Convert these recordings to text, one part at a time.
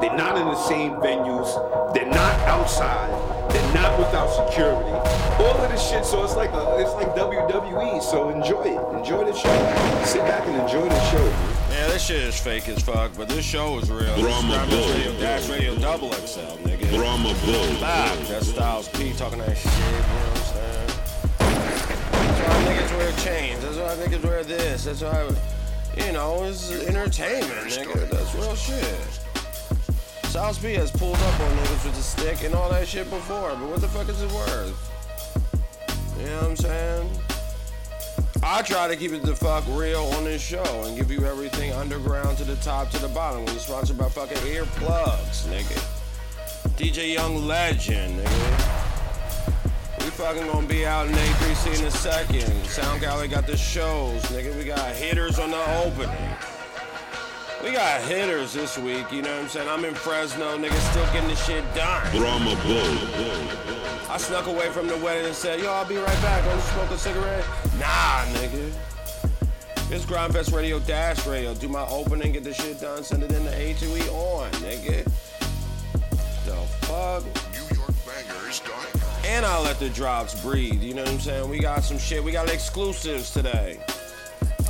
They're not in the same venues. They're not outside. They're not without security. All of this shit. So it's like a, it's like WWE. So enjoy it. Enjoy the show. Sit back and enjoy the show. Yeah, this shit is fake as fuck, but this show is real. Brahma this Bull. Radio Dash Radio Double XL, nigga. Brahma Bull. Back. That's Styles P talking that shit, you know what I'm saying? That's why niggas wear chains. That's why niggas wear this. That's why, you know, it's entertainment, nigga. That's real shit. Styles P has pulled up on niggas with a stick and all that shit before, but what the fuck is it worth? You know what I'm saying? I try to keep it the fuck real on this show and give you everything underground to the top to the bottom. We're sponsored by fucking earplugs, nigga. DJ Young Legend, nigga. We fucking gonna be out in A3C in a second. Sound Gallery got the shows, nigga. We got hitters on the opening. We got hitters this week, you know what I'm saying? I'm in Fresno, nigga, still getting the shit done. Brahma Bull. I snuck away from the wedding and said, yo, I'll be right back. Wanna smoke a cigarette? Nah, nigga. This Gryndfest Radio Dash Radio. Do my opening, get the shit done, send it in to A2E on, nigga. The fuck? New York bangers.com. And I let the drops breathe. You know what I'm saying? We got some shit. We got exclusives today.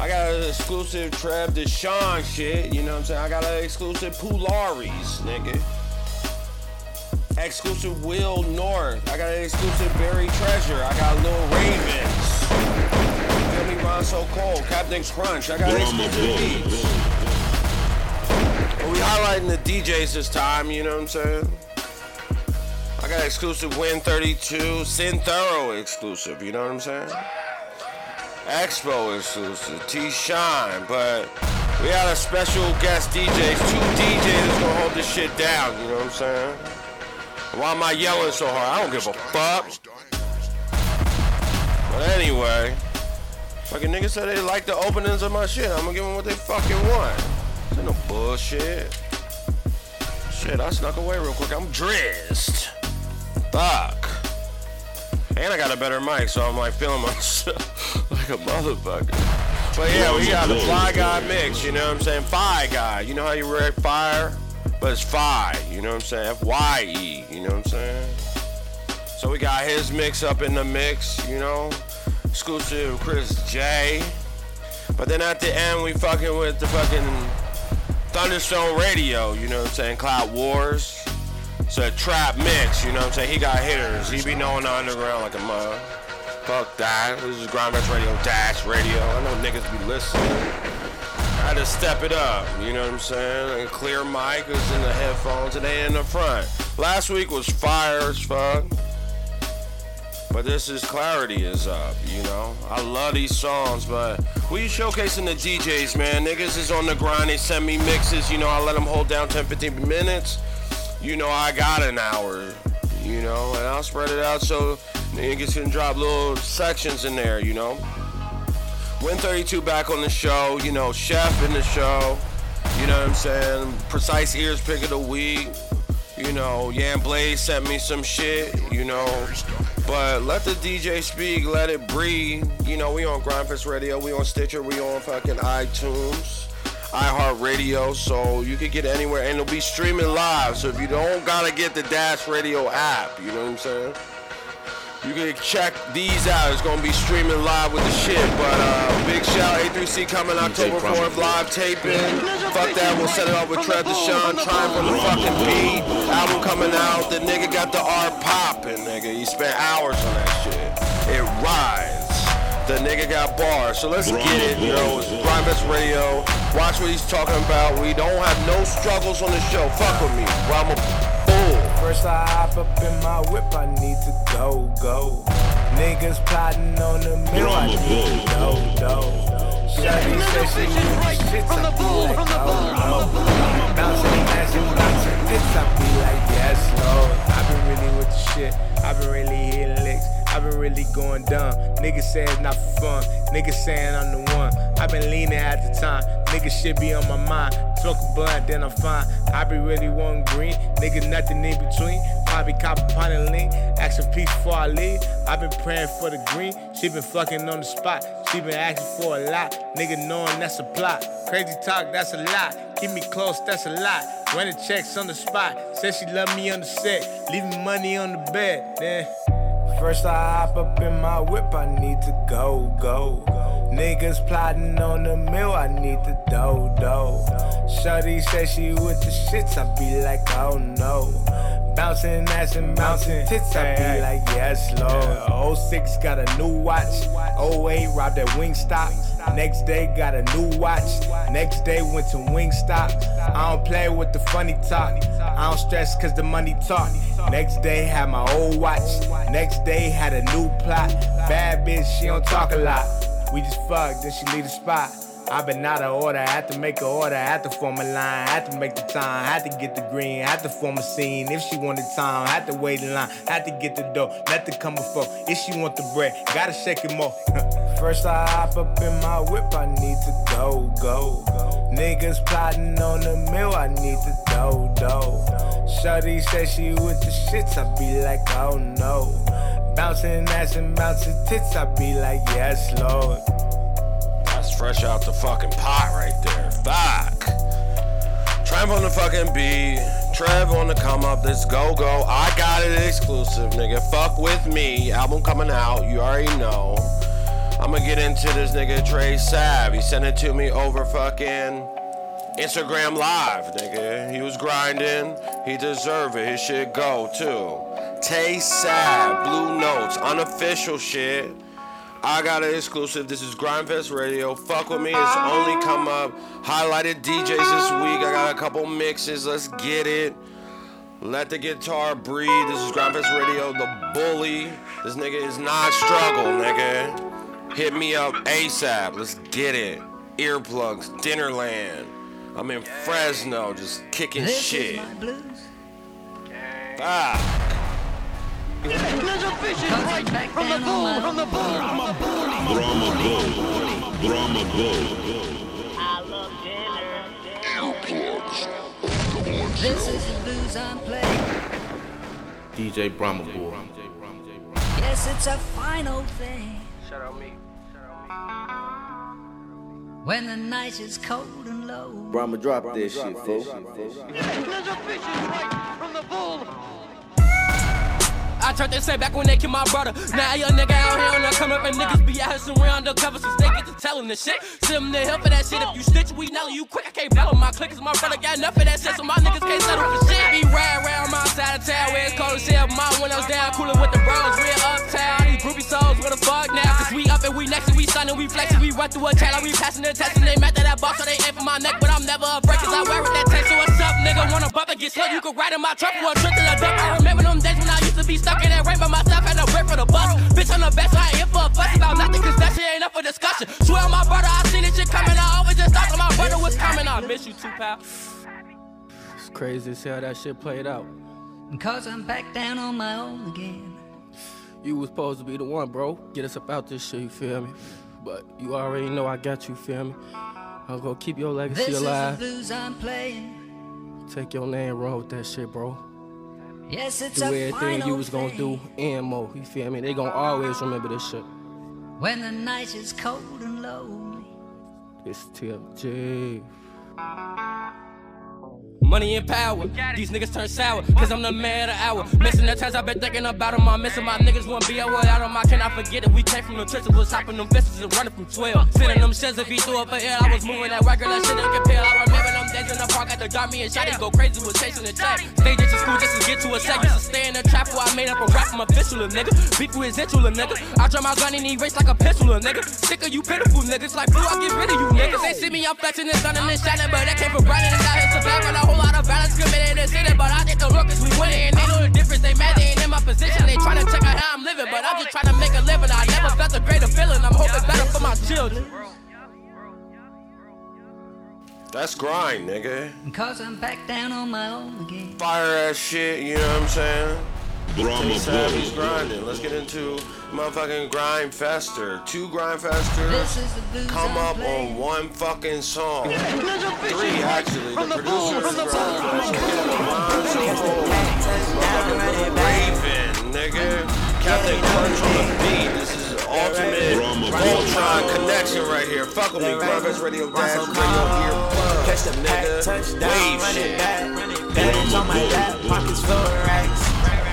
I got an exclusive Trev Deshon shit. You know what I'm saying? I got an exclusive Pularis, nigga. Exclusive Will North. I got an exclusive Barry Treasure. I got Lil Ravens. Feel me, Ron So Cold. Captain's Crunch. I got Brahma exclusive beats. But we highlighting the DJs this time, you know what I'm saying? I got exclusive Win 32, Sin Thoro exclusive, you know what I'm saying? Xspo exclusive, T Shyne, but we had a special guest DJs, two DJs that's gonna hold this shit down, you know what I'm saying? Why am I yelling so hard? I don't give a fuck. But anyway, fucking niggas said they like the openings of my shit. I'm gonna give them what they fucking want. This ain't no bullshit. Shit, I snuck away real quick. I'm dressed. Fuck. And I got a better mic, so I'm like feeling myself like a motherfucker. But yeah, we got the Fly Guy mix, you know what I'm saying? Fire Guy. You know how you write fire? But it's Phi, you know what I'm saying? F Y E, you know what I'm saying? So we got his mix up in the mix, you know? Exclusive Kris J. But then at the end, we fucking with the fucking Thunderstone Radio, you know what I'm saying? Cloud Wars. It's a trap mix, you know what I'm saying? He got hitters. He be knowing the underground like a mother. Fuck that. This is Grindmax Radio Dash Radio. I know niggas be listening. I had to step it up, you know what I'm saying? A clear mic is in the headphones and they in the front. Last week was fire as fuck. But this is clarity is up, you know. I love these songs, but we showcasing the DJs, man. Niggas is on the grind. They send me mixes, you know. I let them hold down 10, 15 minutes. You know, I got an hour, you know, and I'll spread it out so niggas can drop little sections in there, you know. Win 32 back on the show, you know, Chef in the show, you know what I'm saying? Precise Ears pick of the week, you know, Yan Blaze sent me some shit, you know. But let the DJ speak, let it breathe. You know, we on Gryndfest Radio, we on Stitcher, we on fucking iTunes, iHeartRadio, so you can get it anywhere and it'll be streaming live. So if you don't gotta get the Dash Radio app, you know what I'm saying? You can check these out. It's gonna be streaming live with the shit. But uh, big shout A3C coming October 4th, live taping. Fuck that, we'll set it up with Trev Deshon, trying from the fucking beat. Album coming out. The nigga got the art popping, nigga. He spent hours on that shit. It rides. The nigga got bars. So let's get it, you know. It's Radio. Watch what he's talking about. We don't have no struggles on the show. Fuck with me. Bro, I'm a bull. First I hop up in my whip, I need to go, go. Niggas plotting on the mill, I need to go, go. Shawty said she need shit, From the I be boom, like, oh, from the oh, boom, no. Bouncing ass and bouncing dicks, I be like, yes, Lord. i been really with the shit, i been really hitting licks. I been really going dumb. Niggas say it's not for fun. Niggas saying I'm the one. I've been leaning at the time. Niggas shit be on my mind. Smoke a blunt, then I'm fine. I be really one green. Niggas nothing in between. I be copping pint and lean. Asking peace before I leave. I've been praying for the green. She been fucking on the spot. She been asking for a lot. Nigga knowing that's a plot. Crazy talk, that's a lot. Keep me close, that's a lot. Run the checks on the spot. Said she love me on the set. Leaving money on the bed. Then first I hop up in my whip. I need to go, go. Niggas plotting on the mill. I need the dough, dough. Shawty said she with the shits. I be like, oh no. Bouncing ass and bouncing tits, I be like, yes, Lord. 06 got a new watch. 08 robbed at Wingstop. Next day got a new watch. Next day went to Wingstop. I don't play with the funny talk. I don't stress cause the money talk. Next day had my old watch. Next day had a new plot. Bad bitch, she don't talk a lot. We just fucked, then she leave the spot. I've been out of order, had to make an order, had to form a line, had to make the time, had to get the green, had to form a scene. If she wanted time, had to wait in line, had to get the dough, let the come before. If she want the bread, gotta shake it more. First I hop up in my whip, I need to go, go. Niggas plotting on the mill, I need to dough, dough. Shawty said she with the shits, I be like, oh no. Bouncing ass and bouncing tits, I be like, yes, Lord. Fresh out the fucking pot right there. Fuck. Trev on the fucking beat. Trev on the come up. This go go. I got it exclusive, nigga. Fuck with me. Album coming out. You already know. I'ma get into this nigga Tay Sav. He sent it to me over fucking Instagram Live, nigga. He was grinding. He deserve it. His shit go too. Tay Sav, Blue Notes, unofficial shit. I got an exclusive. This is Gryndfest Radio. Fuck with me. It's only come up. Highlighted DJs this week. I got a couple mixes. Let's get it. Let the guitar breathe. This is Gryndfest Radio. The bully. This nigga is not struggle, nigga. Hit me up ASAP. Let's get it. Earplugs, Dinnerland. I'm in Fresno, just kicking shit. Ah. There's a fishing right from the bull, from the bull. Brahma Bull. Brahma Bull. This is the blues I'm playing. DJ Brahma Bull. Yes, it's a final thing. Shout out me. When the night is cold and low. Brahma drop this shit, folks. There's a fishing right from I turned that say back when they killed my brother. Now a young nigga out here on the come up and niggas be out here real undercover since they get to telling the shit. Send them the help for that shit. If you stitch, we know you quick. I can't battle my click 'cause my brother got enough of that shit, so my niggas can't settle for shit. Be ride around my side of town where it's cold as hell. My windows down, cooling with the bros, real uptown. These groupie souls, what the fuck now? Cause we up and we next and we stunning, we flexing, we run through a channel, we passing the test and they mad that I box so they aim for my neck, but I'm never a break 'cause I wear it that tank. So what's up, nigga? Wanna bump and get? You can ride in my truck or a trip to the dump. I remember them days to be stuck in that rain by myself and a rip for the bus. Bitch, I'm the best, so I ain't here for a fuss about nothing, cause that shit ain't up for discussion. Swear on my brother, I seen this shit coming. I always just thought that my brother was coming. I miss you too, pal. It's crazy to see how that shit played out. Cause I'm back down on my own again. You was supposed to be the one, bro. Get us about this shit, you feel me? But you already know I got you, feel me? I'm gonna keep your legacy This is the alive. blues I'm playing. Take your name, run with that shit, bro. Yes, it's Do a everything you was gonna do and more. You feel me? They gonna always remember this shit. When the night is cold and lonely. It's TFG. Money and power. These niggas turn sour, cause I'm the man of the hour. Missing the times I've been thinking about them. I'm missing my niggas won't be away out of my can I forget it. We came from the trenches, was hopping them vessels and running from 12. Sending them shells if he threw up. I was moving that record, that shit didn't compare. I remember days in the park at the got me and shot go crazy with chasing the check. Stayed into school just to get to a set. Used to stay in the trap where I made up a rap from a nigga. Beef with a nigga. I draw my gun and he race like a pistol, a nigga. Sick of you pitiful niggas, like blue, I get rid of you niggas. They see me, I'm flexing and stunning and shining, but that came from grinding and out here with a whole lot of violence committed in the city. But I think the lookers we winning and they know the difference. They mad, they ain't in my position. They tryna check out how I'm living, but I'm just trying to make a living. I never felt a greater feeling. I'm hoping better for my That's grind, nigga. Cause I'm back down on my own again. Fire ass shit, you know what I'm saying? Brahma Tay grinding. Let's get into motherfucking Grind Fester. Two Grind Festers This is the blues come up on one fucking song. Three, actually. from The the bull, producer from the bull. Raven, nigga. Captain Crunch on the beat. This is ultimate Voltron connection right here. Fuck with me, Grubbers Radio Dash Radio Ear. Catch the pack, touchdown, run it back. Bands on my lap, pockets full of racks.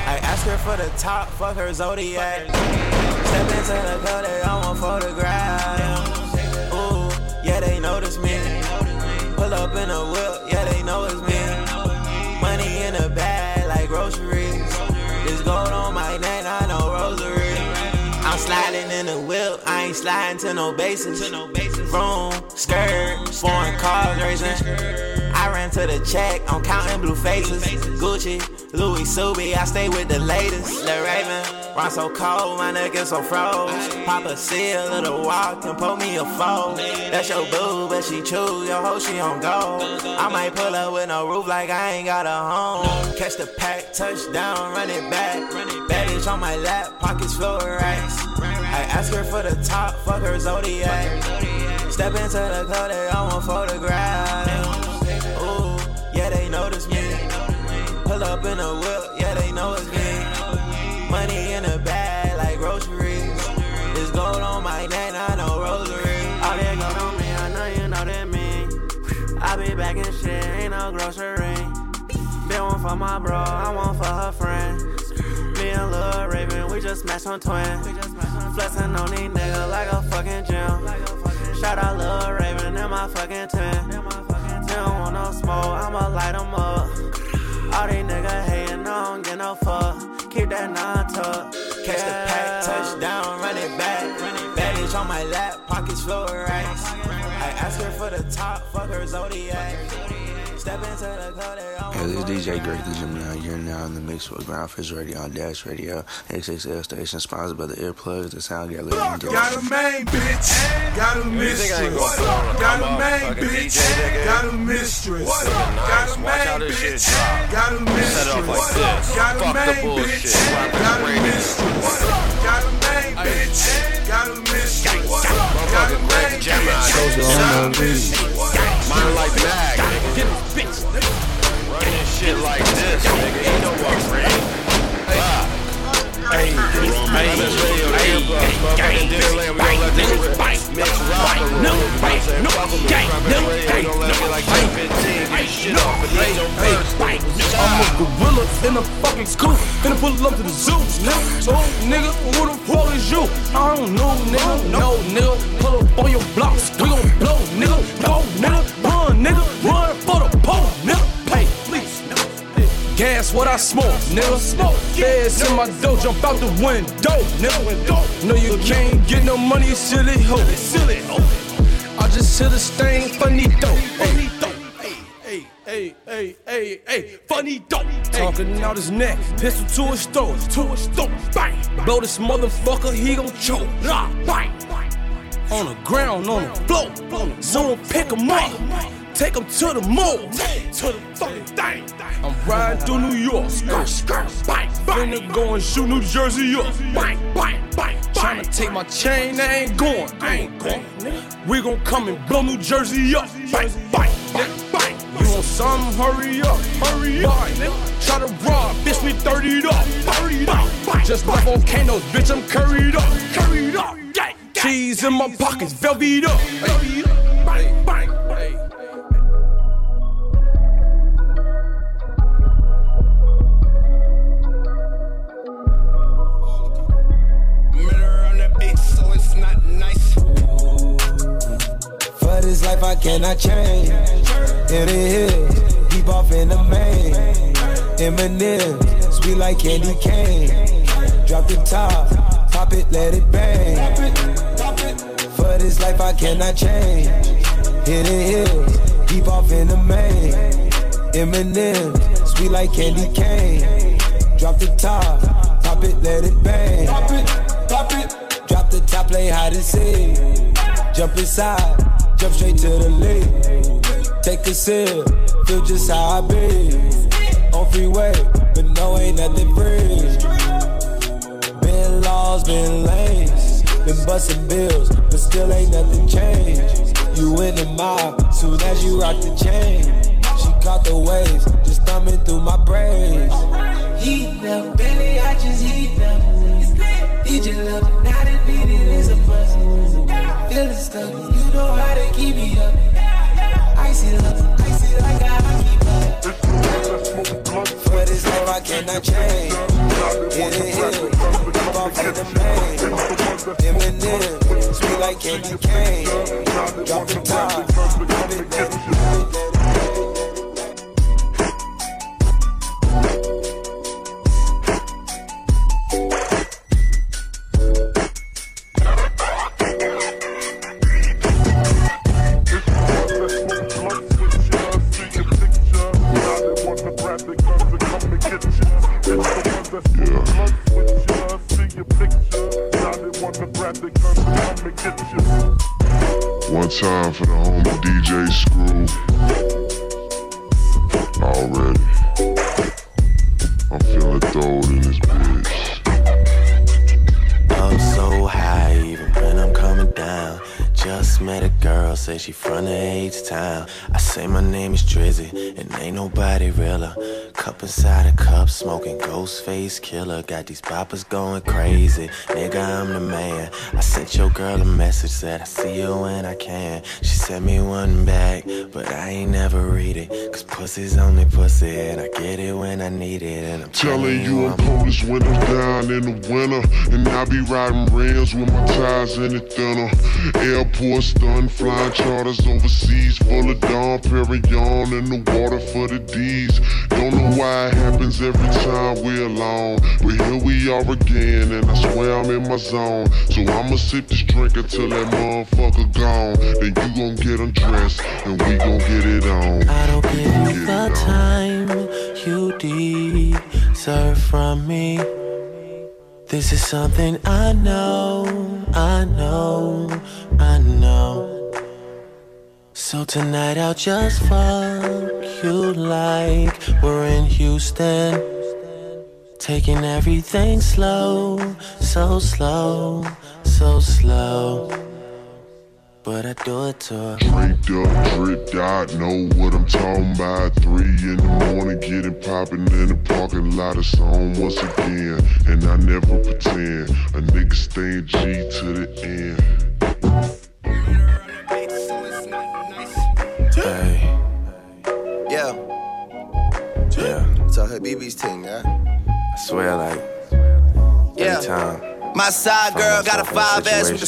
I ask her for the top, fuck her zodiac. Step into the they all want photograph. In the whip, I ain't sliding to no bases. Room, skirt, foreign cars racing. I ran to the check, I'm counting blue faces. Gucci, Louis Subi, I stay with the latest. The Raven, run so cold, my is so froze. Pop a seal, little walk, and pull me a fold. That's your boo, but she chew, your hoe, she on go. I might pull up with no roof like I ain't got a home. Catch the pack, touchdown, run it back. Bad bitch on my lap, pockets full of racks. I ask her for the top, fuck her zodiac. Step into the club, they all want photographs. Up in a whip, yeah, they know it's me. Money in a bag like groceries. This gold on my neck, I know rosary. All that gold on me, I know you know that me. I be back in shit, ain't no grocery. Been one for my bro, I want for her friend. Me and Lil Raven, we just smashed on twin. Flexing on these niggas like a fucking gym. Shout out Lil Raven and my fucking. They don't want no smoke, I'ma light 'em up. All these niggas hating, I don't get no fuck. Keep that nine tuck. Catch the pack, touchdown, run it back. Bitch on my lap, pockets full of racks. I ask her for the top, fuck her zodiac. Hey, this is DJ Greg the Gemini. You're now in the mix with Gryndfest Radio on Dash Radio, XXL station, sponsored by the Earplugs, the Sound Gallery, and Got a main bitch, got a You think I ain't mistress. gonna throw it Got on a my main motherfucking bitch, DJ, nigga? got a main bitch, got a mistress. Got Nice. a Watch how main this shit bitch, drop. got a main bitch, got a mistress. Set it up like this. Got a Fuck the main bullshit. bitch, Rock got a radio. mistress. Got a main bitch, got a mistress. Got a Motherfucking Greg main Gemini. bitch. Mine like mag, nigga. Running shit like this, nigga. You know what? Ah. Hey, hey, we gon' let this mix rock and roll. You know what I'm saying? Fuck with me, Radio, we let it like 10, 15, get shit off, but this your first. I'm a gorilla in a fucking school. Finna pull up to the zoo. Nigga, oh, nigga, who the fuck is you? I don't know, nigga. No, nigga. Pull up on your blocks. We gon' blow, nigga. Go, nigga. Gas what I smoke, nigga. Smoke. Feds in my dough, jump out the window, nigga. No, you can't get no money, silly hoe. Silly hoe. I just hit a stain, funny dope. Hey, hey, hey, hey, hey, hey, funny dope. Talking out his neck, pistol to his throat, to his throat, bang. Blow this motherfucker, he gon' choke, ah, bang. On the ground, on the floor, so don't pick him up. Take him to the mall, to the fucking thing. I'm riding through New York, skirt, skirt, bang, bang. Finna go and shoot New Jersey up, bang, bang, bang. Tryna take my chain, I ain't going, I ain't going. We gon' come and blow New Jersey up, bang, bang, bang, bang. You want some? Hurry up, hurry up. Try to rob, bitch, we 30'd up, 30'd up. Just left volcanoes, bitch, I'm curried up, curried up. Cheese in my pockets, velvet up. Hey. Bang, bang, hey. Life I cannot change. The hills, deep off in the main. Eminem, sweet like candy cane. Drop the top, pop it, let it bang. For this life I cannot change. The hills, deep off in the main. Eminem, sweet like candy cane. Drop the top, pop it, let it bang. Pop it, pop it. Drop the top, play hide and seek. Jump inside, jump straight to the lead. Take a sip, feel just how I be. On freeway, but no, ain't nothing free. Been laws, been lanes, been busting bills, but still ain't nothing changed. You in the mob, soon as you rock the chain. She caught the waves, just thumbing through my braids. Heat up, belly, I just heat up. DJ love, now they beat it stuck. You know how to keep me up. Icy love, icy like a hockey puck. For this life I cannot change. Hit it, hit it. Off in the main. Eminem, sweet like candy cane. Drop the top, drop it. Say my name killer. Got these boppers going crazy. Nigga, I'm the man. I sent your girl a message, said I see you when I can. She sent me one back, but I ain't never read it. Cause pussy's only pussy, and I get it when I need it. And I'm Telling you I'm cold as windows down in the winter. And I be riding rims with my tires in the thinner. Airport stun, flying charters overseas. Full of Dom Perignon in the water for the D's. Don't know why it happens every time we're alone. But here we are again, and I swear I'm in my zone. So I'ma sip this drink until that motherfucker gone. Then you gon' get undressed, and we gon' get it on. I don't give you the time you deserve from me. This is something I know, I know, I know. So tonight I'll just fuck you like we're in Houston. Taking everything slow, so slow, so slow. But I do it to her. Draped up, dripped out, know what I'm talking about. Three in the morning, getting poppin' in the parking lot. It's on once again, and I never pretend. A nigga staying G to the end. Hey, Yeah, yeah. it's a Habibi's thing, yeah. I swear, like, Yeah. every time. My side girl got a in 5S with the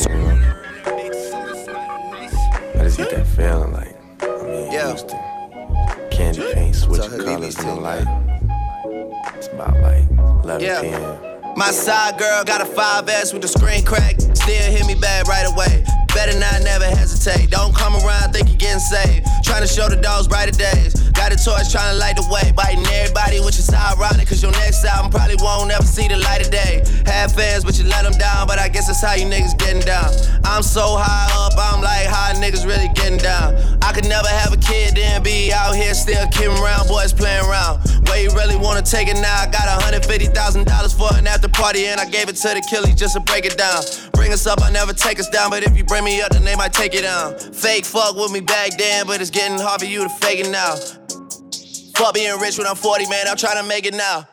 I just get that feeling like I'm in Yeah. Houston. Candy paint switching Habibi's colors the light. It's about like 11 Yeah. p.m. My side girl got a 5S with the screen crack. Still hit me back right away. Better not never hesitate. Don't come around, think you're getting saved. Trying to show the dogs brighter days. Got a torch trying to light the way. Biting everybody, which is ironic, cause your next album probably won't ever see the light of day. Have fans, but you let them down. But I guess that's how you niggas getting down. I'm so high up, I'm like, how niggas really getting down? I could never have a kid, then be out here still kidding around, boys playing around. Where you really wanna take it now? I got $150,000 for an after party, and I gave it to the killies just to break it down. Bring us up, I never take us down, but if you bring me up, then they might take it down. Fake fuck with me back then, but it's getting hard for you to fake it now. Fuck being rich when I'm 40, man, I'm trying to make it now.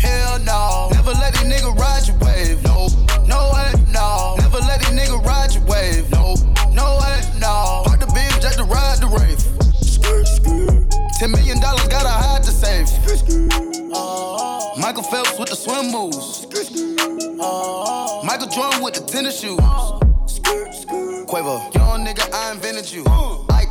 Hell no. Never let a nigga ride your wave. No, no way, no. Never let a nigga ride your wave. No, no way, no. Park the beam just to ride the rave. Ten million dollars gotta hide the safe. Uh-huh. Michael Phelps with the swim moves. Uh-huh. Michael Jordan with the tennis shoes. Quavo, young nigga, I invented you.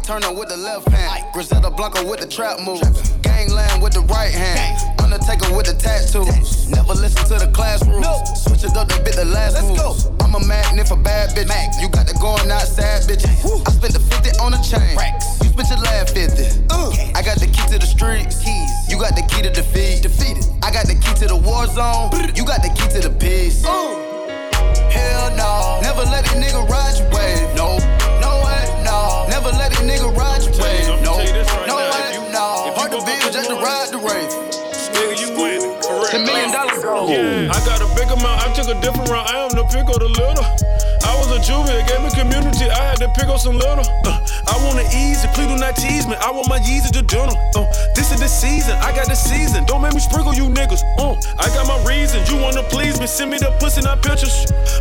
Turner with the left hand. Griselda Blanco with the trap move. Gangland with the right hand. Undertaker with the tattoos. Never listen to the classroom. Switch it up to bit the last move. I'm a magnet for bad bitch. You got the going outside bitch. I spent the 50 on the chain. You spent your last 50. I got the key to the streets. You got the key to defeat. Defeated. I got the key to the war zone. You got the key to the peace. Hell no. Never let a nigga ride your wave. No. No way, no. Never let a nigga ride your wave. No. No way, no. Park the bill just to ride the rave. Nigga, you winning. Ten million dollars. Yeah, I got a big amount. I took a different route. I am the pick the little. I was a juvie, gave me community. I had to pick up some little. Uh, I want it easy, please do not tease me. I want my Yeezy to dinner. Uh, this is the season, I got the season. Don't make me sprinkle you niggas. Uh, I got my reasons. You wanna please me? Send me the pussy, not pictures.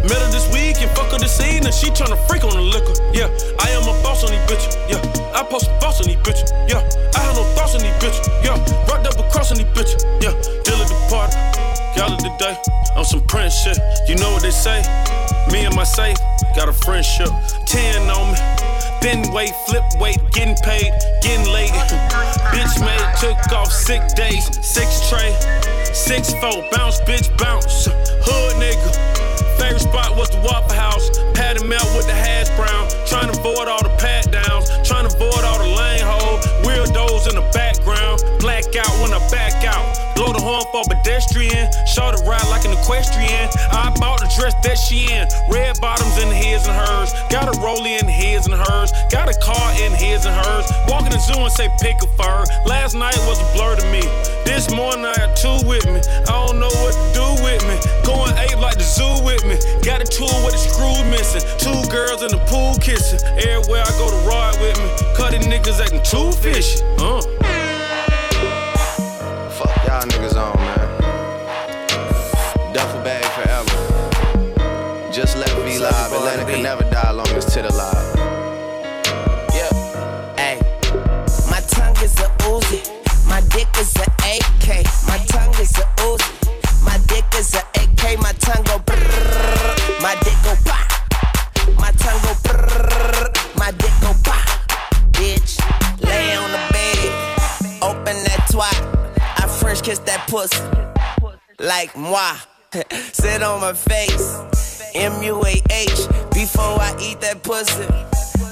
Met her this week and fuck her this evening. She tryna freak on the liquor. Yeah, I am a boss on these bitches. Yeah, I post boss on these bitches. Yeah, I have no thoughts on these bitches. Yeah, rock double cross on these bitches. Yeah, deal the party. Gala today on some Prince shit. You know what they say? Me and my safe got a friendship. Ten on me. Been weight, flip weight, getting paid, getting late. bitch made, took off sick days, six tray, six four, bounce, bitch bounce. Hood nigga. Favorite spot was the Waffle House. Patty melt with the hash brown. Trying to avoid all the pat downs. Trying to avoid all the lane hole. Weirdos in the background. Black out when I back out. Blow the horn for pedestrian. An equestrian. I bought the dress that she in. Red bottoms in his and hers. Got a rollie in his and hers. Got a car in his and hers. Walking the zoo and say pick a fur. Last night was a blur to me. This morning I got two with me. I don't know what to do with me. Going ape like the zoo with me. Got a tool with a screw missing. Two girls in the pool kissing. Everywhere I go to ride with me. Cutting niggas acting too fishy. Uh. Pussy, like moi. Sit on my face, M U A H. Before I eat that pussy.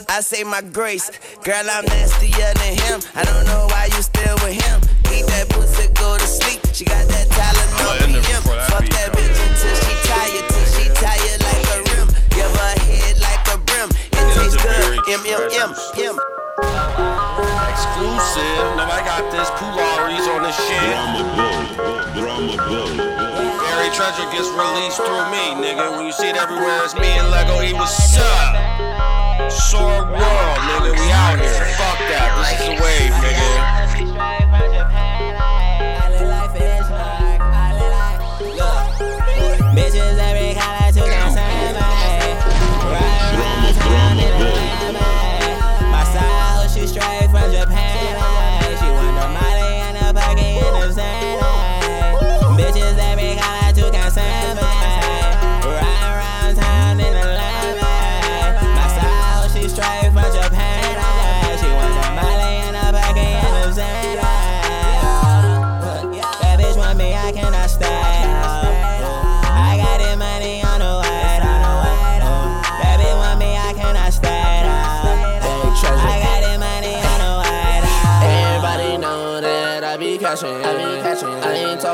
I say my grace. Girl, I'm nastier than him. I don't know why you still with him. Eat that pussy, go to sleep. She got that talent on him. Fuck that bitch until she tired, till she tired like a rim. Give her head like a brim. It tastes good. M M M M. Exclusive. Nobody got this. Pularis on this shit. Barry Treasure gets released through me, nigga. When you see it everywhere, it's me and Lego. He was up. Sore world, nigga. We out here. Fuck that. This is the wave, nigga.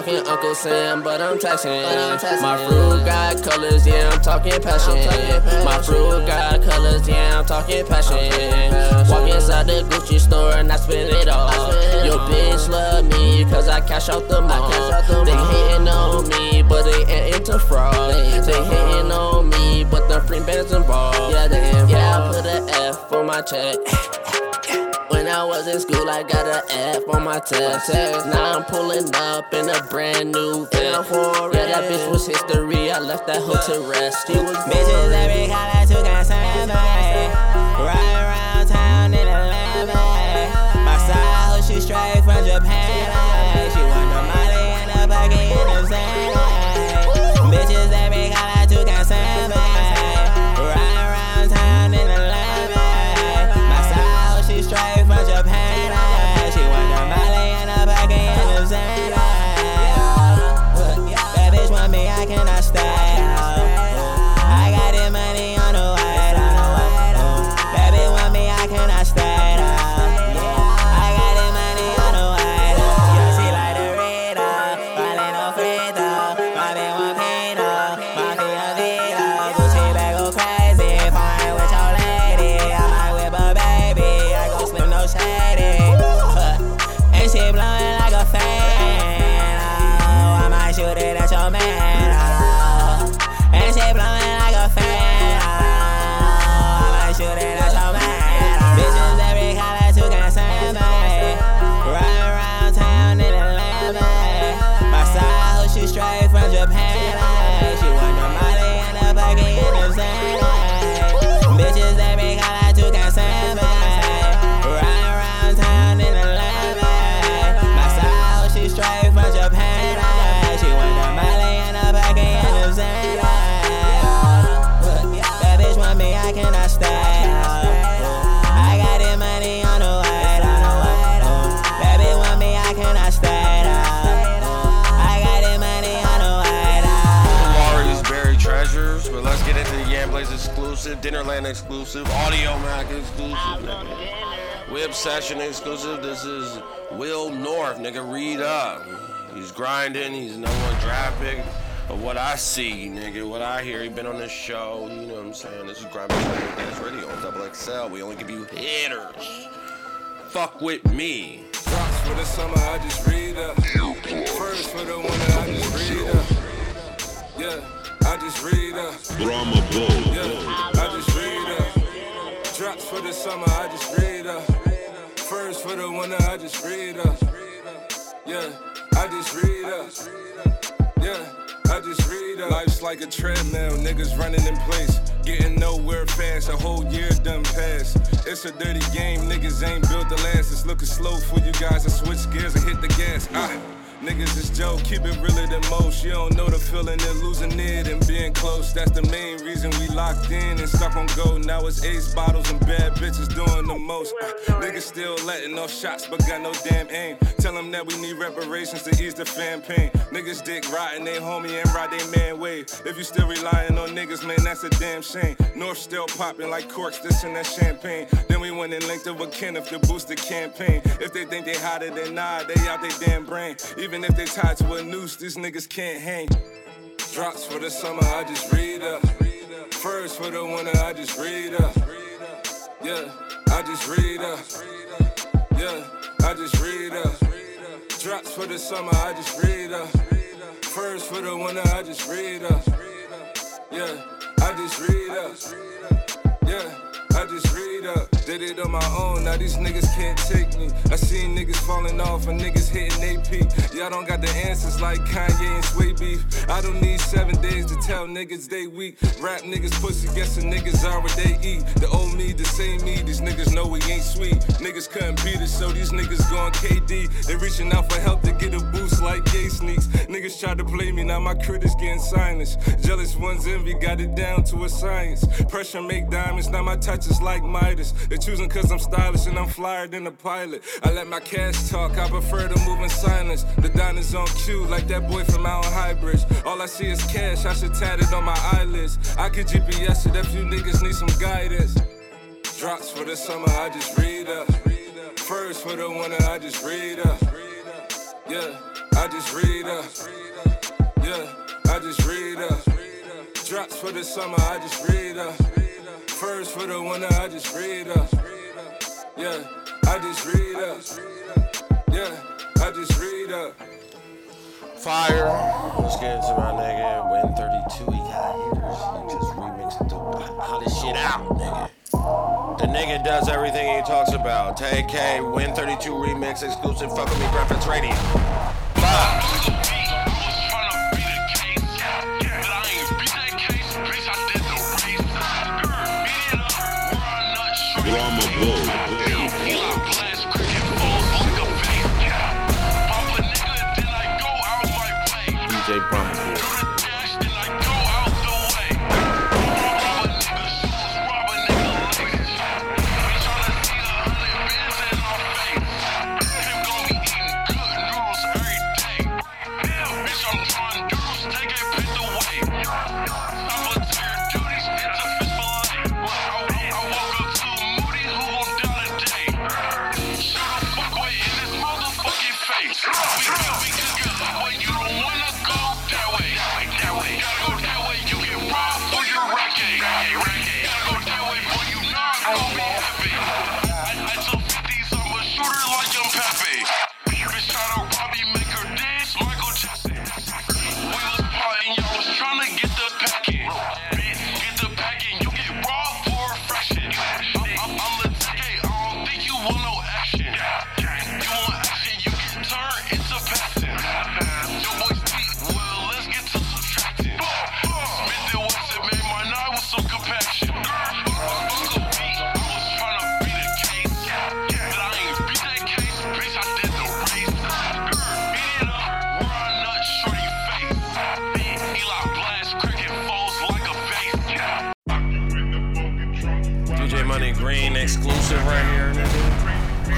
Talking Uncle Sam, but I'm texting. My fruit got colors, yeah, I'm talking passion. My fruit got colors, yeah, I'm talking passion. Walk inside the Gucci store and I spend it all. Your bitch love me cause I cash out the mall. They hating on me, but they ain't into fraud. They hating on me, but the free bands involved. Yeah, they involved. Yeah, I put an F on my check. When I was in school, I got an F on my test. Now I'm pulling up in a brand new Vet. Yeah, that bitch was history. I left that hoe to rest. She was Bitches every color to concern Ride around town in a Lambo. My style, she straight from Japan. She want the money and the Bucky exclusive, Dinnerland exclusive, Audio Mac exclusive, nigga. Whip Session exclusive. This is Will North, nigga. Read up. He's grinding. He's number one draft pick. But what I see, nigga, what I hear, he been on this show. You know what I'm saying? This is Grinding Radio Dash Radio on Double XL. We only give you hitters. Fuck with me. Drops for the summer, I just read up. First for the winter, I just read up. Yeah, I just read up. Brahma Bull. Yeah, I just read up. Drops for the summer, I just read up. First for the winter, I just read up. Yeah, I just read up. Yeah. I just read up. Life's like a treadmill, niggas running in place. Getting nowhere fast, a whole year done passed. It's a dirty game, niggas ain't built to last. It's looking slow for you guys. I switch gears and hit the gas. Ah. Niggas is joke, keep it realer than most. You don't know the feeling of losing it and being close. That's the main reason we locked in and stuck on go. Now it's ace bottles and bad bitches doing the most. Uh, niggas still letting off shots, but got no damn aim. Tell them that we need reparations to ease the fan pain. Niggas dick riding they homie and ride they man wave. If you still relying on niggas, man, that's a damn shame. North still popping like corks, this and that champagne. Then we went and linked up with Kenneth to boost the campaign. If they think they hotter than I, they out they damn brain. Even if they tied to a noose, these niggas can't hang. Drops for the summer, I just read up. First for the winter, I just read up. Yeah, I just read up. Yeah, I just read up. Drops for the summer, I just read up. First for the winter, I just read up. Yeah, I just read up. Yeah. I just read up, did it on my own. Now these niggas can't take me. I seen niggas falling off and niggas hitting AP. Y'all don't got the answers like Kanye and Sway Beef. I don't need seven days to tell niggas they weak. Rap niggas pussy, guessing niggas are what they eat. The old me, the same me. These niggas know we ain't sweet. Niggas couldn't beat us, so these niggas going KD. They reaching out for help to get a boost like gay sneaks. Niggas try to play me, now my critics getting silenced. Jealous ones envy, got it down to a science. Pressure make diamonds, now my touch is like Midas. Choosing cause I'm stylish and I'm flyer than a pilot. I let my cash talk, I prefer to move in silence. The diner's on cue, like that boy from out on High Bridge. All I see is cash, I should tat it on my eyelids. I could GPS it if you niggas need some guidance. Drops for the summer, I just read up. First for the winter, I just read up. Yeah, I just read up. Yeah, I just read up. Drops for the summer, I just read up. First for the winter, I just read up. Yeah, I just read up. Yeah, I just read up. Fire. Let's get into my nigga. Win 32. He got hitters. He just remixed the hottest shit out, nigga. The nigga does everything he talks about. Tay K, Win 32 remix exclusive. Fuck with me, Breakfast Radio. Five.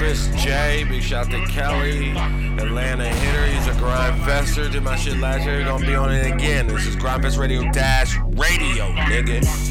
Kris J, big shout to Kelly, Atlanta hitter. He's a grind fester. Did my shit last year. Gonna be on it again. This is Gryndfest Radio Dash Radio, nigga.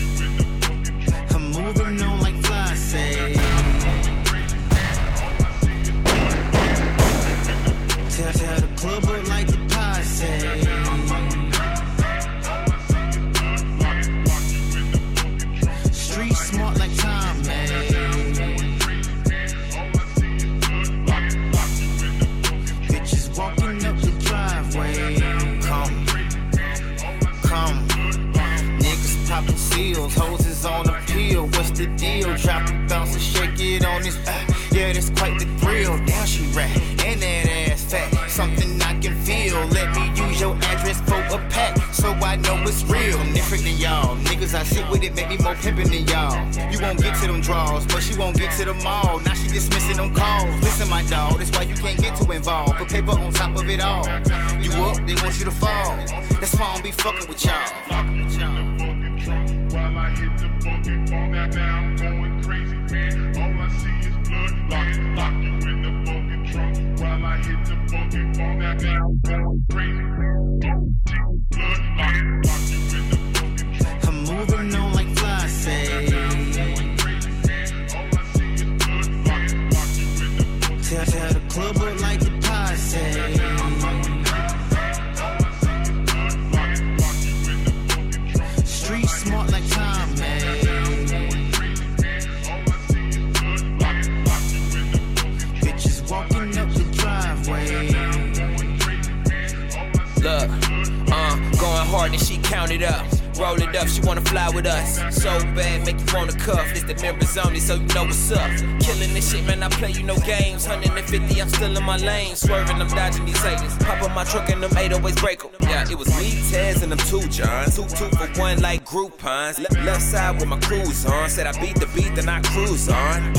And she counted up. Roll it up, she wanna fly with us. So bad, make you wanna cuff. It's the members only, so you know what's up. Killing this shit, man, I play you no games. 150, I'm still in my lane. Swerving, I'm dodging these haters. Pop up my truck and them eight always break 'em. Yeah, it was me, Tez, and them two Johns. Two, two for one like Groupons. Le- left side with my cruise on. Said I beat the beat, then I cruise on.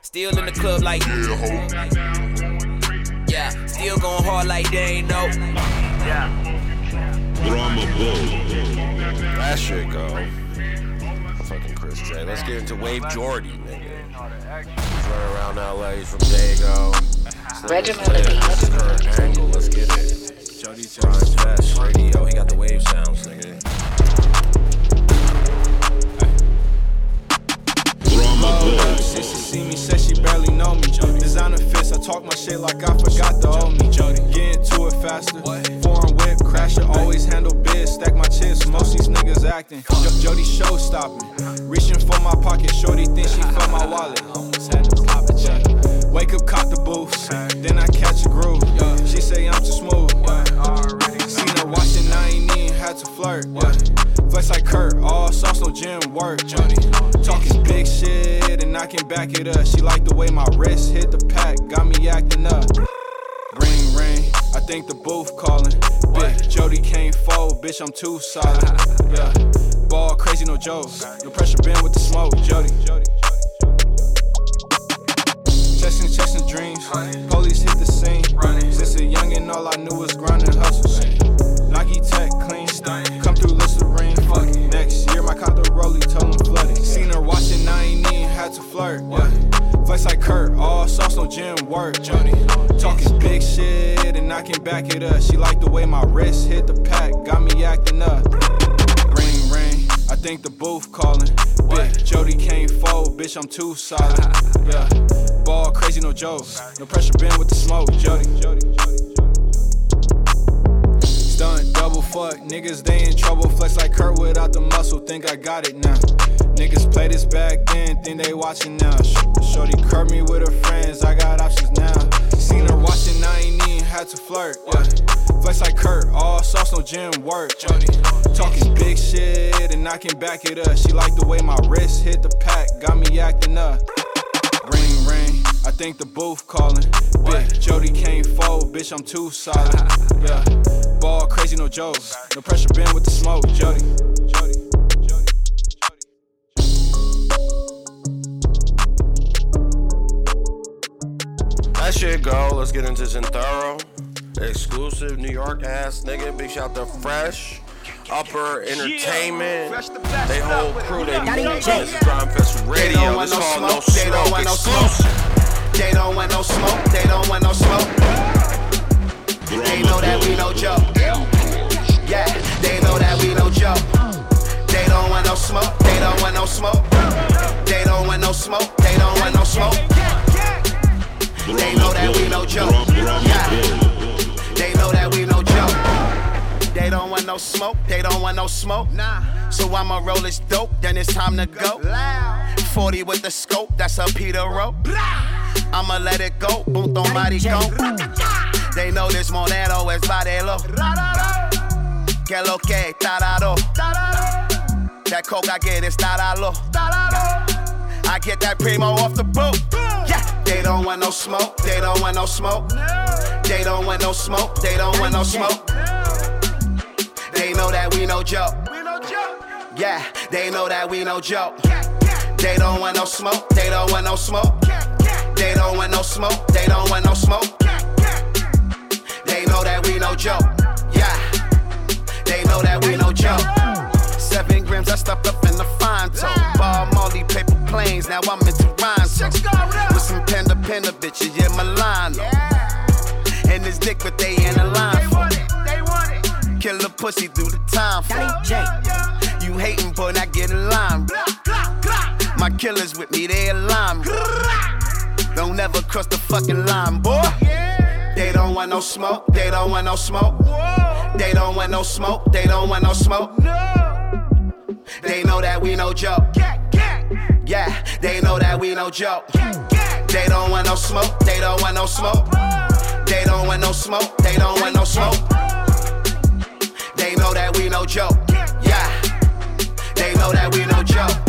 Still in the club like yeah, ho. Yeah, still going hard like they ain't no. Yeah. Brahma That shit go. Fucking Kris J. Let's get into Wave Jody, nigga. He's running around LA. He's from Dago. Regimental beats. Current angle. Let's get it. Jody Gryndfest Radio. He got the wave sounds, nigga. Love, She see me, said she barely know me. Designer fits, I talk my shit like I forgot to owe me. Get into it faster. Foreign whip, crasher, always handle biz. Stack my chips, most these niggas acting. Jo- Jody show stopping. Reaching for my pocket, shorty think she felt my wallet. Almost had to pop it, yeah. Wake up, caught the boost. Then I catch a groove. She say I'm too smooth. Seen her watching, I ain't even had to flirt. Flex like Kurt, all sauce, no gym work. Jody talking big shit and I can back it up. She like the way my wrist hit the pack, got me acting up. Ring ring, I think the booth calling. Big Jody can't fold, bitch, I'm too solid. Yeah, ball crazy, no jokes. No pressure, been with the smoke, Jody. Chasing, chasing dreams. Police hit the scene. Since a youngin', all I knew was grind and no gym work. Jody talking big shit and I can back it up. She like the way my wrist hit the pack, got me acting up. Ring ring, I think the booth calling. Big Jody can't fold, bitch, I'm too solid. Yeah, ball crazy, no jokes. No pressure, been with the smoke, Jody. Stunt, double fuck, niggas they in trouble. Flex like Kurt without the muscle, think I got it now. Niggas play this back then, think they watching now. Sh- Shorty curb me with her friends, I got options now. Seen her watching, I ain't even had to flirt. Yeah. Flex like Kurt, all sauce, no gym work. Jody talking big shit and I can back it up. She like the way my wrist hit the pack, got me acting up. Ring ring, I think the booth calling. Bitch, Jody can't fold, bitch, I'm too solid. Yeah, ball crazy, no jokes. No pressure, been with the smoke, Jody. Shit go. Let's get into Sin Thoro. Exclusive New York ass nigga. Big shout to Fresh. Upper Entertainment. They whole crew, they move. This is Gryndfest Radio. This called No They don't Smoke want no smoke. They don't want no smoke. They don't want no smoke. They know that we no joke. Yeah, they know that we no joke. They don't want no smoke. They don't want no smoke. They don't want no smoke. They don't want no smoke. They know that we no joke. Yeah. They know that we no joke. They don't want no smoke. They don't want no smoke. Nah. So I'ma roll this dope. Then it's time to go. 40 with the scope. That's a Peter rope. I'ma let it go. Boom, tomari go. They know this monero es varelo. Que lo que tararo. That coke I get is taralo. I get that primo off the boat. They don't want no smoke. They don't want no smoke. They don't want no smoke. They don't want no smoke. They know that we no joke. Yeah, they know that we no joke. They don't want no smoke. They don't want no smoke. They don't want no smoke. They don't want no smoke. They know that we no joke. Yeah, they know that we no joke. Seven grams I stuffed up in the toe. Ball molly paper planes. Now I'm into rhyme. So. With some panda panda bitches, yeah, Milano. And this dick, but they in a line for me. Kill a pussy through the time for You hating, boy, I get in line. My killers with me, they align. Don't never cross the fucking line, boy. They don't want no smoke. They don't want no smoke. They don't want no smoke. They don't want no smoke. They know that we no joke. Yeah, they know that we no joke. They don't want no smoke. They don't want no smoke. They don't want no smoke. They don't want no smoke. They know that we no joke. Yeah, they know that we no joke.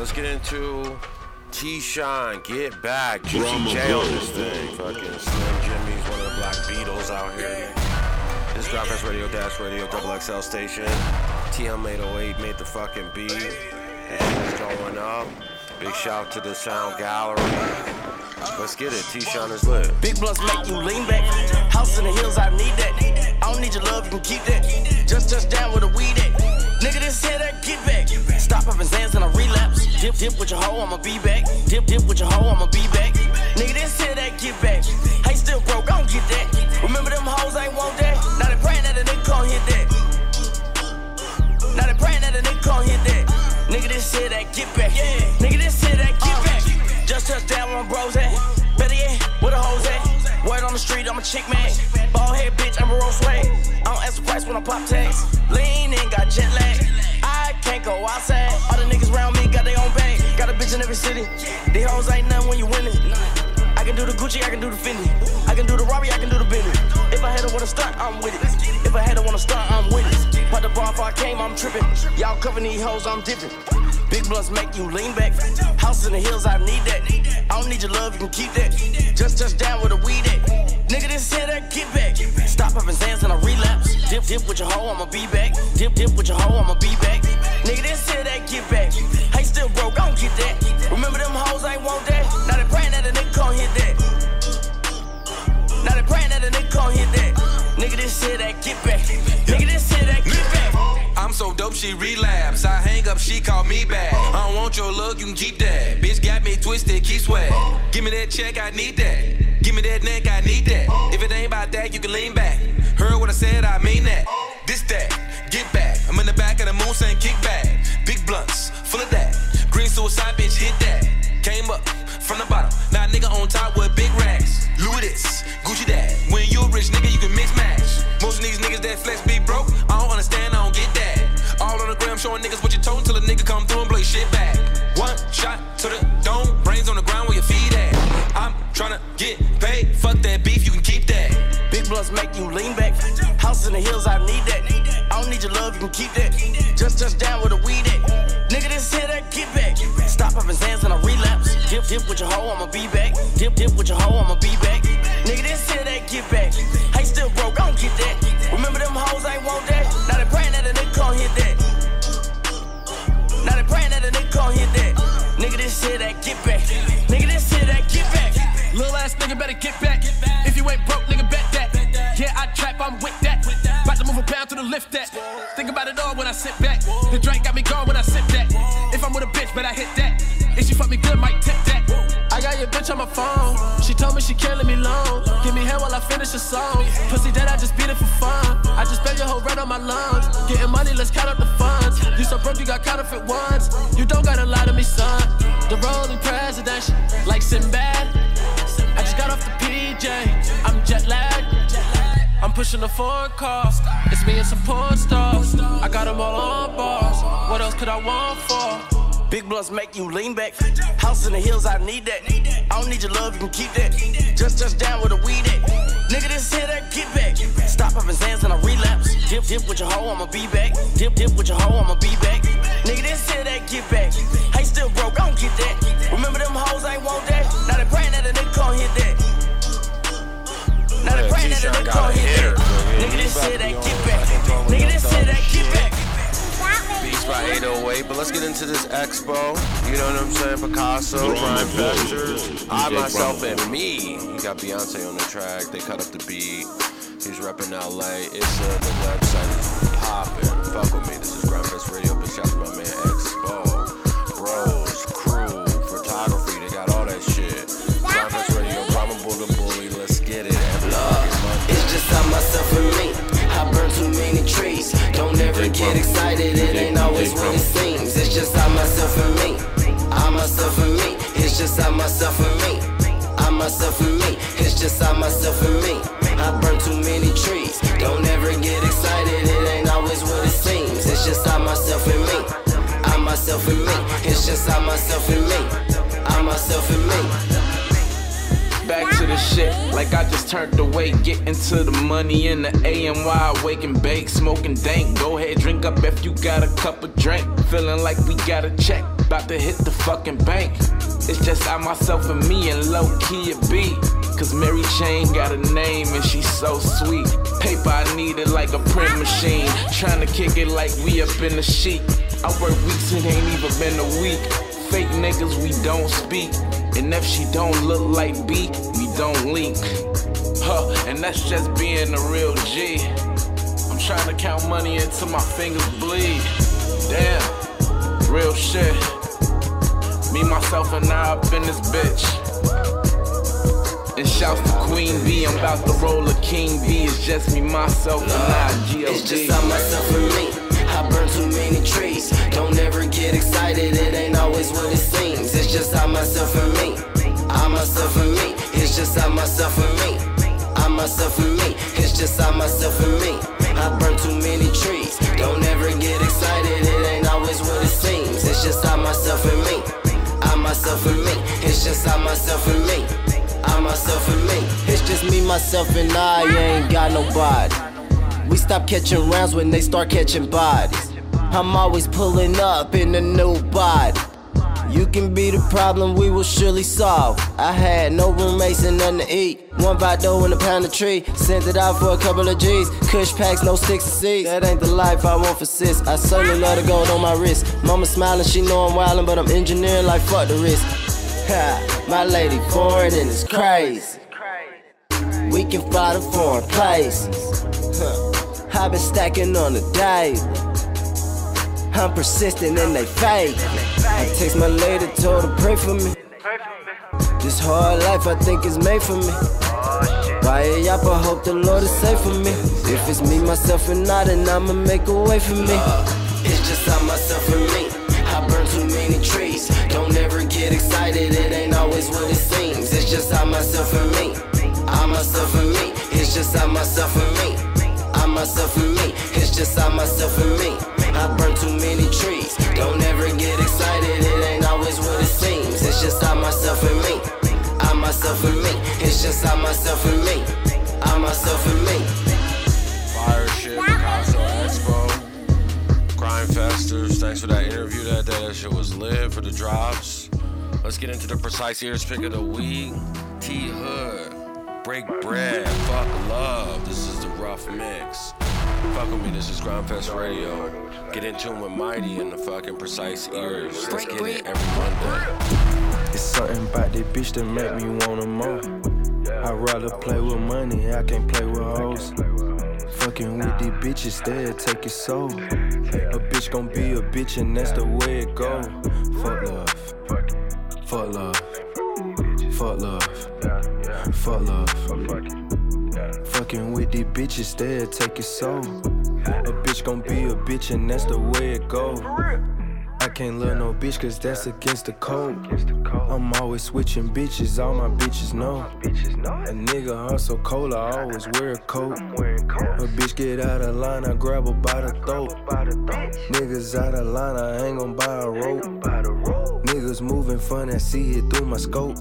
Let's get into T Shyne, Get Back, Juicy J on this thing. Fucking Slim Jimmy's one of the Black Beatles out here. This is Dropfest Radio Dash Radio Double XL station. TM808 made the fucking beat. And it's going up. Big shout to the Sound Gallery. Let's get it. T Shyne is lit. Big blunts make you lean back. House in the hills, I need that. I don't need your love, you can keep that. Just touch down with a weed at. Nigga, this here that get back. Stop up and Zans and I relapse. Dip, dip with your hoe, I'ma be back. Dip, dip with your hoe, I'ma be back. Nigga, this here that get back. Hey, still broke, I don't get that. Remember them hoes I ain't want that? Now they praying that a nigga can't hit that. Now they praying that a nigga can't hit that. Nigga, this here that get back. Nigga, this here that get back. Just touch down my bros at. Better yet, where the hoes at? Word on the street, I'm a chick man. Ball head bitch, I'm a roll swag. I don't ask the price when I pop tags. Lean in, got jet lag. I can't go outside. All the niggas around me got their own bag. Got a bitch in every city. These hoes ain't nothing when you winning. I can do the Gucci, I can do the Fendi. I can do the Robbie, I can do the Bentley. If I had to wanna start, I'm with it. If I had to wanna start, I'm with it. Put the bar before I came, I'm tripping. Y'all cover these hoes, I'm dipping. Big blunts make you lean back. House in the hills, I need that. I don't need your love, you can keep that. Just touch down with a weed at. Nigga, this here that get back. Stop and Zans and I relapse. Dip, dip with your hoe, I'ma be back. Dip, dip with your hoe, I'ma be back. Nigga, this here that get back. Hey, still broke, I don't get that. Remember them hoes I ain't want that? Now they praying that a nigga can't hit that. Now they praying that a nigga can't hit that. Nigga, this here that get back. Nigga, this here that get back. I'm so dope, she relapse. I hang up, she call me back. I don't want your look, you can keep that. Bitch got me twisted, keep sweat. Give me that check, I need that. Give me that neck, I need that. If it ain't about that, you can lean back. Heard what I said, I mean that. This that, get back. I'm in the back of the moon saying kick back. Big blunts, full of that. Green suicide, bitch, hit that. Came up from the bottom. Now nigga on top with showing niggas what you told until a nigga come through and blow shit back. One shot to the dome, brains on the ground where your feet at. I'm tryna get paid. Fuck that beef, you can keep that. Big blunts make you lean back. House in the hills, I need that. I don't need your love, you can keep that. Just touch down with a weed at. Nigga, this here that get back. Stop up and Zans and I relapse. Dip, dip with your hoe, I'ma be back. Dip, dip with your hoe, I'ma be back. Nigga, this here that get back. Hey, still broke, I don't get that. This that get back. Nigga, this here that get back. Little ass nigga better get back. If you ain't broke, nigga, bet that. Yeah, I trap, I'm with that. About to move a pound to the lift that. Think about it all when I sit back. The drink got me gone when I sip that. If I'm with a bitch, but I hit that. If she fuck me good, might tip that. I got your bitch on my phone. She told me she can't let me alone. Give me hair while I finish a song. Pussy dead, I just beat it for fun. I just spent your whole rent on my lungs. Getting money, let's count up the funds. You so broke, you got counterfeit ones. You don't gotta lie to me, son. The rolling presidential, like Sinbad. I just got off the PJ. I'm jet lagged. I'm pushing the foreign car. It's me and some porn stars. I got them all on bars. What else could I want for? Big blunts make you lean back. House in the hills, I need that. I don't need your love, you can keep that. Just touch down with a weed at. Nigga, this here that get back. Stop up his hands and I relapse. Dip, dip with your hoe, I'ma be back. Dip, dip with your hoe, I'ma be back. Nigga, this here that get back. Hey, nigga. Nigga, He this about here to that get back. Nigga, this talking here that get back. Beats by 808, but let's get into this Xspo. You know what I'm saying? Picasso, Prime Vectors, I, myself, Bravo. and me. You got Beyonce on the track. They cut up the beat. He's repping LA. It's uh, the website is popping. Fuck with me. This is Gryndfest Radio. Big shout to my man Xspo. Get excited, it ain't always what it seems. It's just I, myself, and me. I, myself, and me. It's just I, myself, and me. I, myself, and me. It's just I, myself, and me. I burn too many trees. Don't ever get excited, it ain't always what it seems. It's just I, myself, and me. I, myself, and me. It's just I, myself, and me. I, myself, and me. Back to the shit, like I just turned away. Get into the money in the AMY, wake and bake, smoking dank. Go ahead, drink up if you got a cup of drink. Feeling like we got a check, about to hit the fucking bank. It's just I, myself, and me, and low key it be. Cause Mary Jane got a name and she's so sweet. Paper I need it like a print machine. Trying to kick it like we up in the sheet. I work weeks, it ain't even been a week. Fake niggas, we don't speak. And if she don't look like B, we don't link. Huh, and that's just being a real G. I'm trying to count money until my fingers bleed. Damn, real shit. Me, myself, and I up in this bitch. And shouts to Queen B, I'm about to roll a King B. It's just me, myself, and I, G.O.D. It's just myself, and me. I burn too many trees. Don't ever get excited, it ain't always what it seems. It's just I, myself, and me. I, myself, and me. It's just I, myself, and me. I, myself, and me. It's just I, myself, and me. I burn too many trees. Don't ever get excited, it ain't always what it seems. It's just I, myself, and me. I, myself, and me. It's just I, myself, and me. I, myself, and me. It's just me, myself, and I. Ain't got nobody. We stop catching rounds when they start catching bodies. I'm always pulling up in a new body. You can be the problem, we will surely solve. I had no roommates and nothing to eat. One Vado and a pound of tree. Sent it out for a couple of G's. Kush packs, no sticks and seeds. That ain't the life I want for sis. I certainly love the gold on my wrist. Mama smiling, she know I'm wildin', but I'm engineering like fuck the risk. Ha, my lady foreign and it's crazy. We can fly to foreign places. I've been stacking on the day. I'm persistent and they fake. I text my lady, told her pray for me. This hard life I think is made for me. Why up? I hope the Lord is safe for me. If it's me, myself, and I, then I'ma make a way for me. It's just I, myself, and me. I burn too many trees. Don't ever get excited, it ain't always what it seems. It's just I, myself, and me. I, myself, and me. It's just I, myself, and me. Myself, and me. It's just I, myself, and me. I burn too many trees. Don't ever get excited, it ain't always what it seems. It's just I, myself, and me. I, myself, and me. It's just I, myself, and me. I, myself, and me. Fire shit, Xspo, Crime Festers. Thanks for that interview that day. That shit was lit for the drops. Let's get into the precise ears pick of the week. T Hood, Break Bread, Fuck Love. This is rough mix. Fuck with me, this is Gryndfest Radio. Get in tune with Mighty and the fucking precise ears. Let's get it every Monday. It's something about that bitch that make me want 'em more. I'd rather play with money, I can't play with hoes. Fuck Fucking with these bitches, they'll take your soul. A bitch gon' be a bitch, and that's the way it go. Fuck love. Fuck love. Fuck love. Fuck love. Fucking with these bitches, they'll take your soul. A bitch gon' be a bitch, and that's the way it go. I can't love no bitch cause that's against the code. I'm always switching bitches, all my bitches know. A nigga hustle cold, I always wear a coat. A bitch get out of line, I grab her by the throat. Niggas out of line, I ain't gon' buy a rope. Niggas moving fun, I see it through my scope.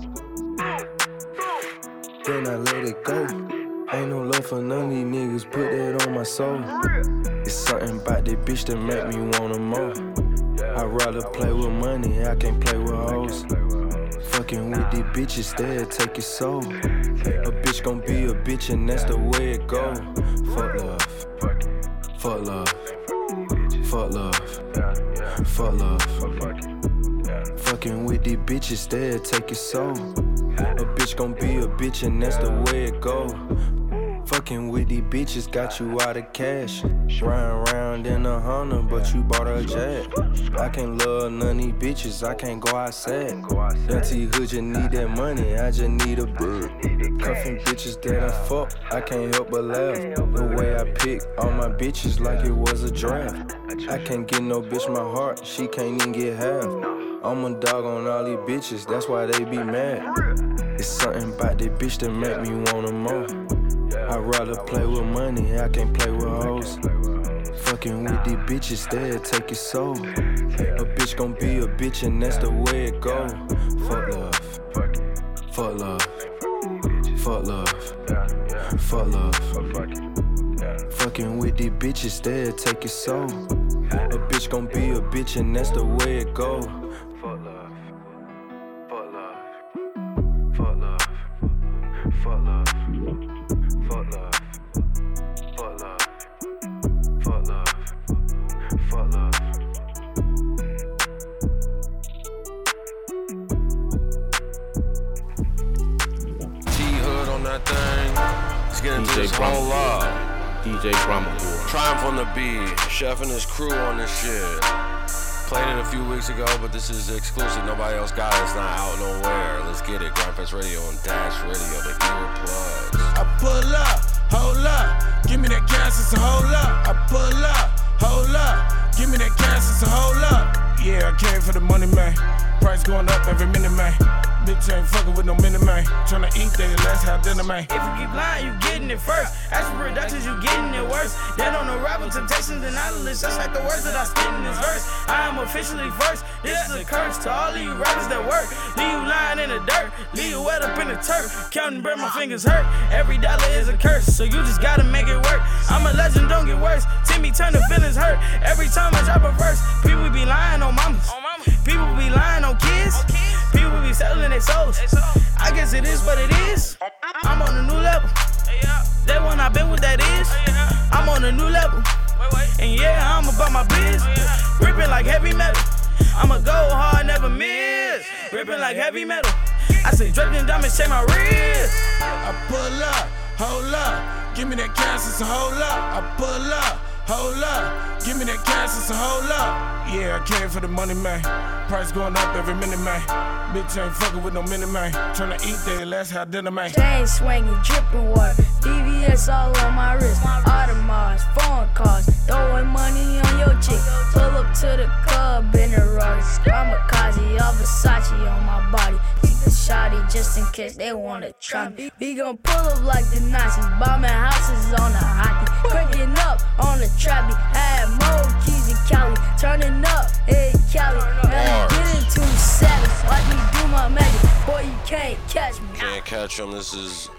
Then I let it go. Ain't no love for none of these niggas, put that on my soul. It's something about that bitch that make me want 'em more. I'd rather play with money, I can't play with hoes. Fucking with these bitches, they'll take your soul. A bitch gon' be a bitch, and that's the way it go. Fuck love. Fuck love. Fuck love. Fuck love. Fucking with these bitches, they'll take your soul. A bitch gon' be a bitch, and that's the way it go. Fucking with these bitches got you out of cash. Riding around in a Honda, but you bought a jet. I can't love none of these bitches, I can't go outside. Dirty hood, you need that money, I just need a bit. Cuffing bitches that I fuck, I can't help but laugh. The way I pick all my bitches like it was a draft. I can't get no bitch my heart, she can't even get half. I'm a dog on all these bitches, that's why they be mad. It's something about that bitch that make me want want 'em more. I'd rather play with money, I can't play with hoes. Fucking with these bitches, they'll take your soul. A bitch gon' be a bitch, and that's the way it go. Fuck love. Fuck love. Fuck love. Fuck love. Fucking with these bitches, they'll take your soul. A bitch gon' be a bitch, and that's the way it go. DJ Brahma. Triumph on the beat. Chef and his crew on this shit. Played it a few weeks ago, but this is exclusive. Nobody else got it. It's not out nowhere. Let's get it. Gryndfest Radio and Dash Radio, the earplugs. I pull up, hold up, give me that gas, it's a hold up. I pull up, hold up, give me that gas, it's a hold up. Yeah, I came for the money, man. Price going up every minute, man. Bitch ain't fucking with no minute, man. Tryna eat they let's have dinner, man. If you keep lying, you getting it first. As for productions, you getting it worse. Don't know rapper temptations and idleness, just like the words that I spit in this verse. I am officially first. This is a curse to all of you rappers that work. Leave you lying in the dirt, leave you wet up in the turf. Counting bread, my fingers hurt. Every dollar is a curse, so you just gotta make it work. I'm a legend, don't get worse. Timmy turn the feelings hurt. Every time I drop a verse, people be lying on mamas. People be lying on kids. I guess it is what it is. I'm on a new level. That one I been with that is. I'm on a new level. And yeah, I'm about my biz. Ripping like heavy metal. I'ma go hard, never miss. Ripping like heavy metal. I say dripping diamonds, check my wrist. I pull up, hold up, give me that cash, it's a hold up. I pull up, hold up, give me that cash, it's a hold up. Yeah, I came for the money, man. Price going up every minute, man. Bitch ain't fucking with no minute, man. Tryna eat they let's have dinner, man. Chain swinging, dripping water. DVS all on my wrist. Audemars, foreign cars. Throwing money on your chick. Pull up to the club in a Rari. Kamikaze, all Versace on my body. Keep the shotty just in case they wanna try me. We gon' pull up like the Nazis. Bombing houses on the hockey. Cranking up on the trappy. Had more keys than Cali. Turning up, hey Cali. Now I'm getting too savage. Watch me do my magic. Boy, you can't catch me. Can't catch them. This is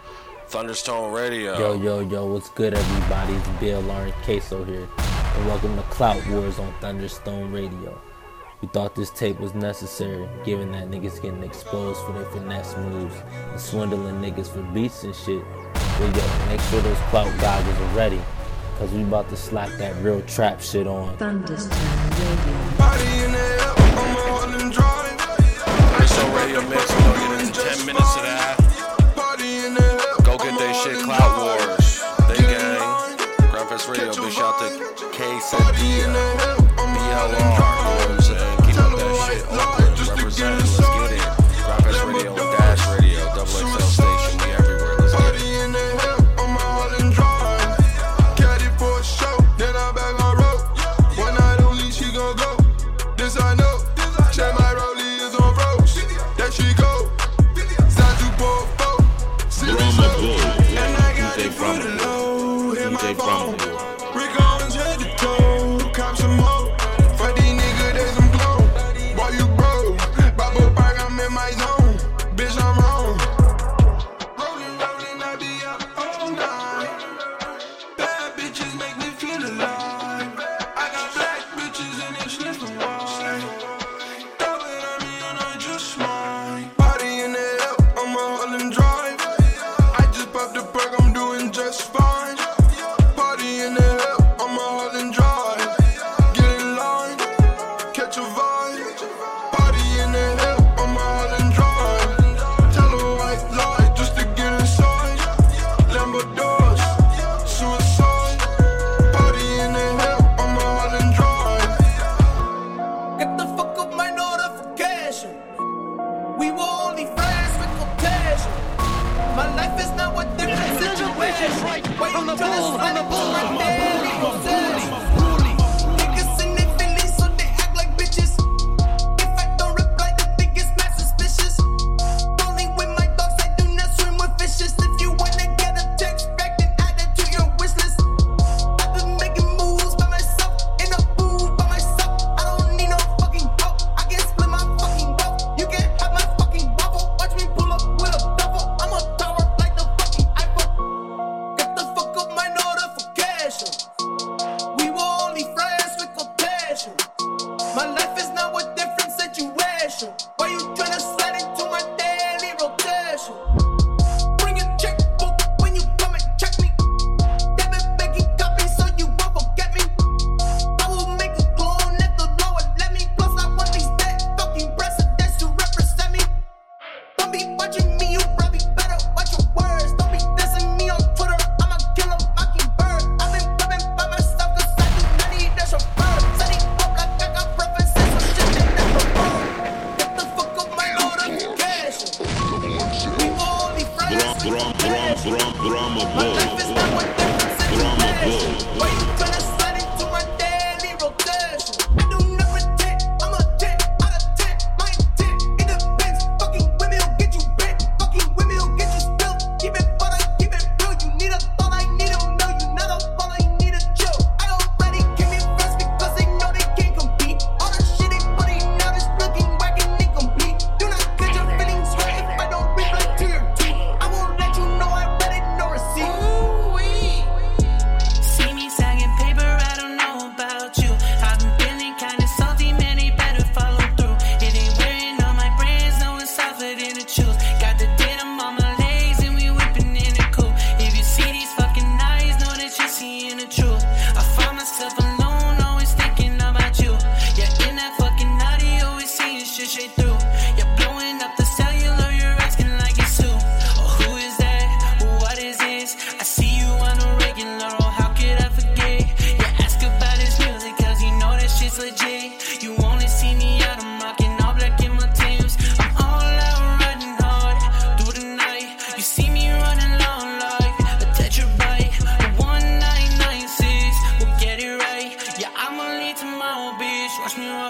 Thunderstone Radio. Yo, yo, yo, what's good, everybody? It's Bill Lauren Queso here, and welcome to Clout Wars on Thunderstone Radio. We thought this tape was necessary, given that niggas getting exposed for their finesse moves and swindling niggas for beats and shit. But yo, make sure those clout goggles are ready, cause we about to slap that real trap shit on. Thunderstone Radio Mix. We're gonna get into 10 minutes of that. Go get that shit, Clout Wars. They gang. Grandpa's Radio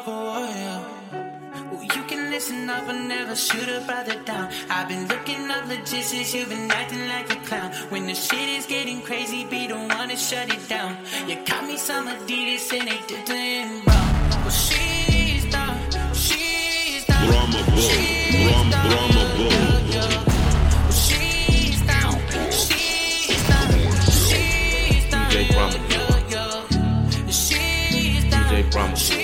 of a warrior. Well, you can listen up and never shoot a brother down. I've been looking up legit since you've been acting like a clown. When the shit is getting crazy, be the one to shut it down. You got me some Adidas and they didn't wrong. Well, she's down, she's down. Brahma She's Brahma, She's bull. She's down, she's down, she's down. DJ Brahma. DJ Brahma.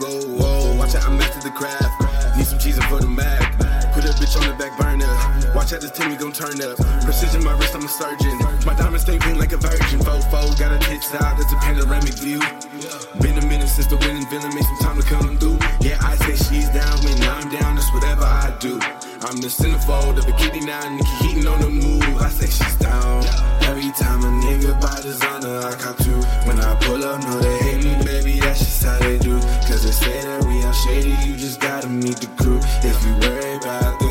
flow. Whoa, watch out, I mastered the craft. Need some cheese and put them back. Put a bitch on the back burner. Watch out, this team we gon' turn up. Precision, my wrist, I'm a surgeon. My diamonds stay green like a virgin. Fofo, got a tits out, that's a panoramic view. Been a minute since the winning villain made some time to come through. Yeah, I say she's down when I'm down, that's whatever I do. I'm the centerfold of a kitty now, Nikki Heaton on the move. I say she's down. Every time a nigga by designer, I cop two. When I pull up, no, they hate me, man just how they do. Cause they say that we are shady, you just gotta meet the crew. If you worry about the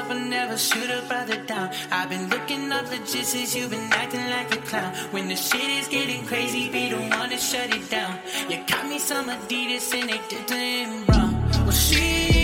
up, but never shoot a brother down. I've been looking up legit since you've been acting like a clown. When the shit is getting crazy, be the one to shut it down. You got me some Adidas and they did them wrong. Well, she.